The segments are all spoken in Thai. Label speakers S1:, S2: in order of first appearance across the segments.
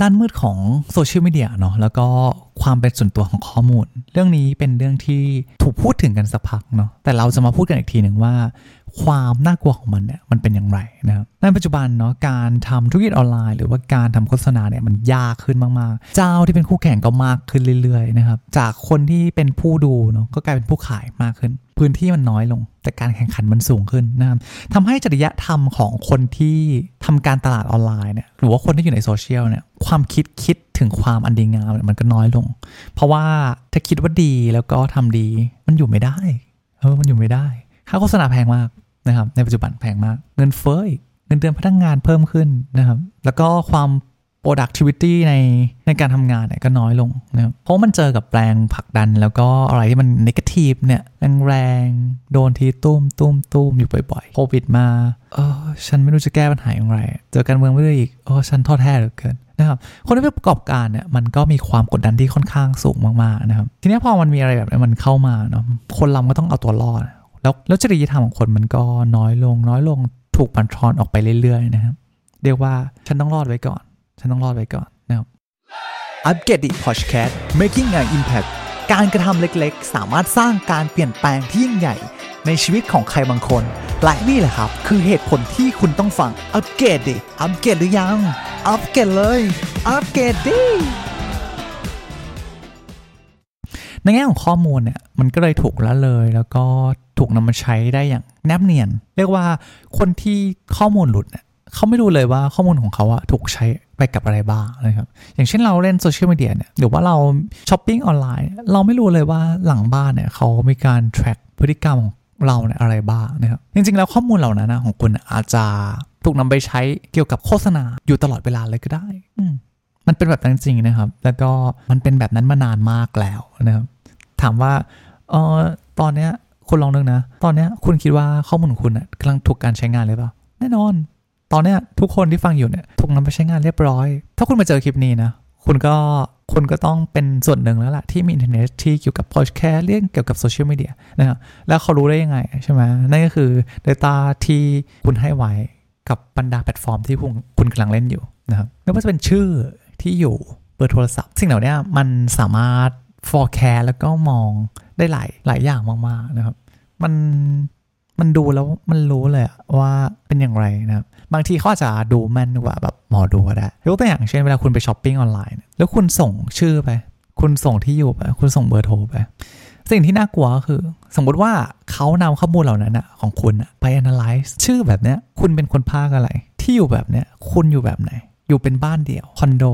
S1: ด้านมืดของโซเชียลมีเดียเนาะแล้วก็ความเป็นส่วนตัวของข้อมูล เรื่องนี้เป็นเรื่องที่ถูกพูดถึงกันสักพักเนาะแต่เราจะมาพูดกันอีกทีหนึ่งว่า ความน่ากลัวของมันเนี่ยมันเป็นอย่างไรนะครับในปัจจุบันเนาะการทำธุรกิจออนไลน์ หรือว่าการทำโฆษณาเนี่ยมันยากขึ้นมากๆ เจ้าที่เป็นคู่แข่งก็มากขึ้นเรื่อยๆนะครับจากคนที่เป็นผู้ดูเนาะก็กลายเป็นผู้ขายมากขึ้น พื้นที่มันน้อยลง แต่การแข่งขันมันสูงขึ้นนะครับทำให้จริยธรรมของคนที่ทำการตลาดออนไลน์เนี่ยหรือว่าคนที่อยู่ในโซเชียลเนี่ยความคิดคิดถึงความอันดีงามเนี่ยมันก็น้อยลง เพราะว่าถ้าคิดว่าดีแล้วก็ทำดีมันอยู่ไม่ได้เออมันอยู่ไม่ได้ค่าโฆษณาแพงมากนะครับในปัจจุบันแพงมากเงินเฟ้ออีกเงินเดือนพนักงานเพิ่มขึ้นนะครับ แล้วก็ความ productivity ในในการทำงานเนี่ยก็น้อยลงนะครับเพราะมันเจอกับแรงผลักดันแล้วก็อะไรที่มัน negative นี่ยแรงๆโดนทีตุ้มตุ้มตุ้มอยู่บ่อยๆโควิดมาเออฉันไม่รู้จะแก้ปัญหาอย่างไรเจอการเมืองไม่ได้อีกโอ้ฉันท้อแท้เหลือเกินนะครับคนที่เป็นประกอบการเนี่ยมันก็มีความกดดันที่ค่อนข้างสูงมากๆนะครับทีนี้พอมันมีอะไรแบบนี้มันเข้ามาเนาะคนเราก็ต้องเอาตัวรอดแล้วแล้วจริยธรรมของคนมันก็น้อยลง น้อยลงถูกบันทอนออกไปเรื่อยๆนะครับเรียกว่าฉันต้องรอดไว้ก่อน ฉันต้องรอดไว้ก่อนนะครับ
S2: อัปเกรดดิพอดแคสต์ making an impact การกระทำเล็กๆ สามารถสร้างการเปลี่ยนแปลงที่ยิ่งใหญ่ ในชีวิตของใครบางคน และนี่แหละครับ คือเหตุผลที่คุณต้องฟัง อัปเกรดดิ อัปเกรดหรือยัง อัปเกรดเลย อัปเกรดดิ
S1: ในแง่ของข้อมูลเนี่ย มันก็เลยถูกละเลย แล้วก็ถูกนำมาใช้ได้อย่างแนบเนียน เรียกว่าคนที่ข้อมูลหลุดเนี่ยเขาไม่รู้เลยว่าข้อมูลของเขาอะถูกใช้ ไปกับอะไรบ้างนะครับ อย่างเช่นเราเล่นโซเชียลมีเดียเนี่ยหรือว่าเราช้อปปิ้งออนไลน์ เราไม่รู้เลยว่าหลังบ้านเนี่ยเขามีการ track พฤติกรรมของเราเนี่ยอะไรบ้างนะครับ จริงๆ แล้วข้อมูลเหล่านั้นนะของคุณอาจจะถูกนำไปใช้เกี่ยวกับโฆษณาอยู่ตลอดเวลาเลยก็ได้ อืมันเป็นแบบนั้นจริงๆนะครับ แล้วก็มันเป็นแบบนั้นมานานมากแล้วนะครับ ถามว่าเออตอนเนี้ยคุณลองนึกนะ ตอนเนี้ยคุณคิดว่าข้อมูลของคุณอะกำลังถูกการใช้งานหรือเปล่า แน่นอน ตอนเนี้ยทุกคนที่ฟังอยู่เนี่ยถูกนำไปใช้งานเรียบร้อย ถ้าคุณมาเจอคลิปนี้นะ คุณก็คุณก็ต้องเป็นส่วนหนึ่งแล้วล่ะ ที่มีอินเทอร์เน็ตที่เกี่ยวกับพอดแคสต์เรื่องเกี่ยวกับโซเชียลมีเดียนะครับแล้วเขารู้ได้ยังไงใช่ไหมนั่นก็คือ Data ที่คุณให้ไว้กับบรรดาแพลตฟอร์มที่คุณคุณกำลังเล่นอยู่นะครับไม่ว่าจะเป็นชื่อที่อยู่เบอร์โทรศัพท์ สิ่งเหล่านี้มันสามารถ forecast แล้วก็มองได้หลายหลายอย่างมากๆนะครับ มัน มันดูแล้วมันรู้เลยว่าเป็นอย่างไรนะครับบางทีเขาอาจจะดูแม่นกว่าแบบหมอดูก็ได้ยกตัวอย่างเช่นเวลาคุณไปช้อปปิ้งออนไลน์แล้วคุณส่งชื่อไป คุณส่งที่อยู่ไปคุณส่งเบอร์โทรไปสิ่งที่น่ากลัวก็คือ สมมติว่าเขานำข้อมูลเหล่านั้นอะของคุณอะไป analyze ชื่อแบบเนี้ยคุณเป็นคนภาคอะไร ที่อยู่แบบเนี้ยคุณอยู่แบบไหน อยู่เป็นบ้านเดี่ยวคอนโด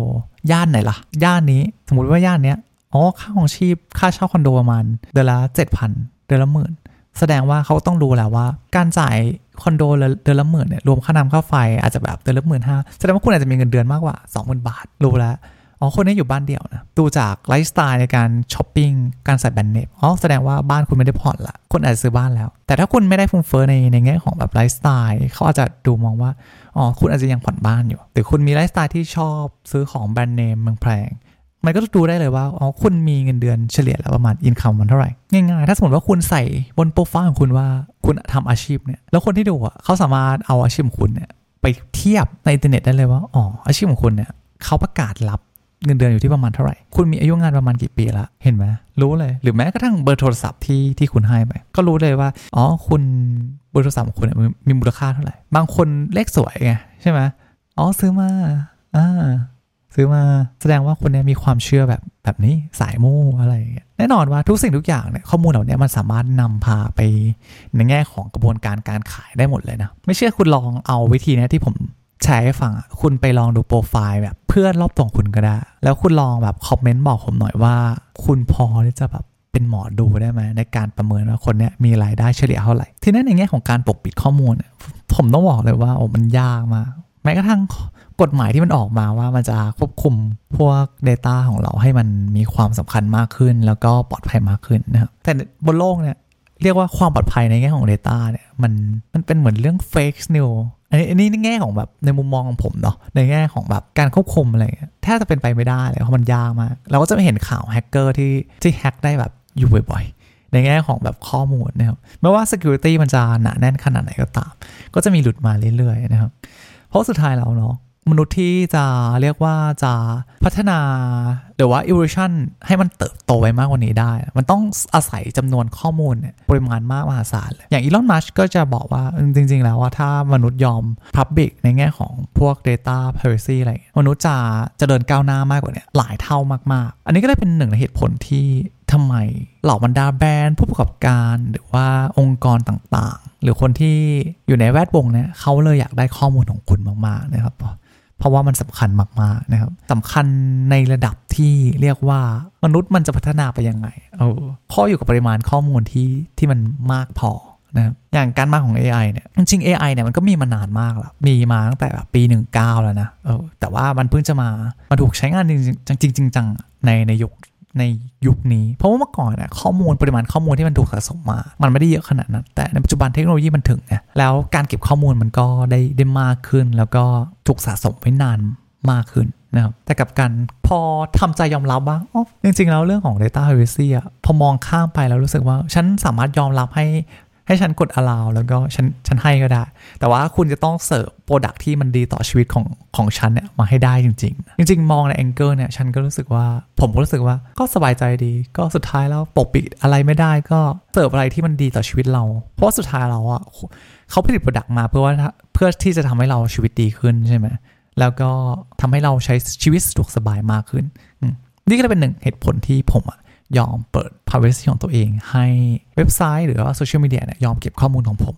S1: ย่านไหนล่ะ ย่านนี้สมมติว่าย่านเนี้ยอ๋อค่าของชีพค่าเช่าคอนโดประมาณเดือนละเจ็ดพันเดือนละหมื่น แสดงว่าเขาต้องดูแล้วว่า การจ่ายคอนโดเดือนละหมื่นเนี่ยรวมค่าน้ำค่าไฟอาจจะแบบเดือนละหมื่นห้าแสดงว่าคุณอาจจะมีเงินเดือนมากกว่าสองหมื่นบาทรู้แล้วอ๋อคนนี้อยู่บ้านเดี่ยวนะดูจากไลฟ์สไตล์ในการช้อปปิ้งการใส่แบรนด์เนมอ๋อแสดงว่าบ้านคุณไม่ได้ผ่อนละคุณอาจจะซื้อบ้านแล้ว แต่ถ้าคุณไม่ได้ฟุ้งเฟ้อในในแง่ของแบบไลฟ์สไตล์เขาอาจจะดูมองว่าอ๋อคุณอาจจะยังผ่อนบ้านอยู่หรือคุณมีไลฟ์สไตล์ที่ชอบซื้อของแบรนด์เนมแพงๆ มันก็ดูได้เลยว่าอ๋อคุณมีเงินเดือนเฉลี่ยแล้วประมาณ income มันเท่าไหร่ ง่ายๆ ถ้าสมมติว่าคุณใส่บนโปรไฟล์ของคุณว่าคุณทำอาชีพเนี่ยแล้วคนที่ดูอะเขาสามารถเอาอาชีพของคุณเนี่ยไปเทียบในอินเทอร์เน็ตได้เลยว่าอ๋ออาชีพของคุณเนี่ยเขาประกาศรับเงินเดือนอยู่ที่ประมาณเท่าไหร่ คุณมีอายุงานประมาณกี่ปีละ เห็นไหม รู้เลย หรือแม้กระทั่งเบอร์โทรศัพท์ที่ที่คุณให้ไป ก็รู้เลยว่า อ๋อ คุณเบอร์โทรศัพท์ของคุณเนี่ยมีมูลค่าเท่าไหร่ บางคนเลขสวยไงใช่ไหมอ๋อซื้อมา อ่า ซื้อมาแสดงว่าคนนี้มีความเชื่อแบบแบบนี้สายมู่อะไรอย่างเงี้ยแน่นอนว่าทุกสิ่งทุกอย่างเนี่ยข้อมูลเหล่านี้มันสามารถนำพาไปในแง่ของกระบวนการการขายได้หมดเลยนะ ไม่เชื่อคุณลองเอาวิธีนี้ที่ผมแชร์ให้ฟังคุณไปลองดูโปรไฟล์แบบเพื่อนรอบตัวคุณก็ได้ แล้วคุณลองแบบคอมเมนต์บอกผมหน่อยว่า คุณพอที่จะแบบเป็นหมอดูได้ไหมในการประเมินว่าคนนี้มีรายได้เฉลี่ยเท่าไหร่ ทีนั้นในแง่ของการปกปิดข้อมูล ผมต้องบอกเลยว่าโอ้มันยากมากแม้กระทั่ง กฎหมายที่มันออกมาว่ามันจะควบคุมพวก Data ของเราให้มันมีความสำคัญมากขึ้น แล้วก็ปลอดภัยมากขึ้นนะครับแต่บนโลกเนี่ยเรียกว่าความปลอดภัยในแง่ของ Data เนี่ยมันมันเป็นเหมือนเรื่อง fake news อันนี้อันนี้ในแง่ของแบบในมุมมองของผมเนาะในแง่ของแบบการควบคุมอะไรแทบจะเป็นไปไม่ได้เลยเพราะมันยากมาก เราก็จะไม่เห็นข่าวแฮกเกอร์ที่ที่แฮกได้แบบอยู่บ่อยๆ ในแง่ของแบบข้อมูลนะครับไม่ว่า security มันจะหนาแน่นขนาดไหนก็ตาม ก็จะมีหลุดมาเรื่อยๆนะครับ เพราะสุดท้ายแล้วเนาะ มนุษย์ที่จะเรียกว่าจะพัฒนาหรือว่า evolution ให้มันเติบโตไปมากกว่านี้ได้ มันต้องอาศัยจำนวนข้อมูลปริมาณมากมหาศาลเลยอย่างอีลอน มัสก็จะบอกว่าจริง ๆ แล้วว่าถ้ามนุษย์ยอม public ในแง่ของพวก data privacy อะไร มนุษย์จะจะเดินก้าวหน้ามากกว่านี้หลายเท่ามาก ๆ อันนี้ก็เลยเป็นหนึ่งในเหตุผลที่ทำไมเหล่าบรรดาแบรนด์ผู้ประกอบการหรือว่าองค์กรต่างๆ หรือคนที่อยู่ในแวดวงเนี่ยเขาเลยอยากได้ข้อมูลของคุณมากๆนะครับ เพราะว่ามันสำคัญมากๆนะครับสำคัญในระดับที่เรียกว่ามนุษย์มันจะพัฒนาไปยังไงเออข้ออยู่กับปริมาณข้อมูลที่ที่มันมากพอนะครับอย่างการมาของ AI เนี่ย จริง AI เนี่ยมันก็มีมานานมากแล้ว มีมาตั้งแต่แบบปี 19 แล้วนะ เออ แต่ว่ามันเพิ่งจะมา มาถูกใช้งานจริงจริงจังในในยุค ในยุคนี้ เพราะว่าเมื่อก่อนเนี่ยข้อมูลปริมาณข้อมูลที่มันถูกสะสมมา มันไม่ได้เยอะขนาดนั้น แต่ในปัจจุบันเทคโนโลยีมันถึงไงแล้วการเก็บข้อมูลมันก็ได้ได้มากขึ้น แล้วก็ถูกสะสมไว้นานมากขึ้นนะครับแต่กับการพอทำใจยอมรับว่าอ๋อจริงๆ แล้วเรื่องของ Data Privacy อะพอมองข้ามไปแล้วรู้สึกว่า ฉันสามารถยอมรับให้ ให้ฉันกด allow แล้วก็ฉันฉันให้ก็ได้ แต่ว่าคุณจะต้องเสิร์ฟโปรดักที่มันดีต่อชีวิตของของฉันเนี่ยมาให้ได้จริง ๆ จริง ๆ มองใน angle เนี่ยฉันก็รู้สึกว่าผมก็รู้สึกว่าก็สบายใจดี ก็สุดท้ายแล้วปกปิดอะไรไม่ได้ก็เสิร์ฟอะไรที่มันดีต่อชีวิตเรา เพราะสุดท้ายเราอะเขาผลิต product มาเพื่อว่าเพื่อที่จะทำให้เราชีวิตดีขึ้นใช่ไหมแล้วก็ทำให้เราใช้ชีวิตสะดวกสบายมากขึ้น นี่ก็เป็นหนึ่งเหตุผลที่ผมอะ ยอมเปิด privacy ของตัวเอง ให้เว็บไซต์หรือว่าโซเชียลมีเดียเนี่ยยอมเก็บข้อมูลของผม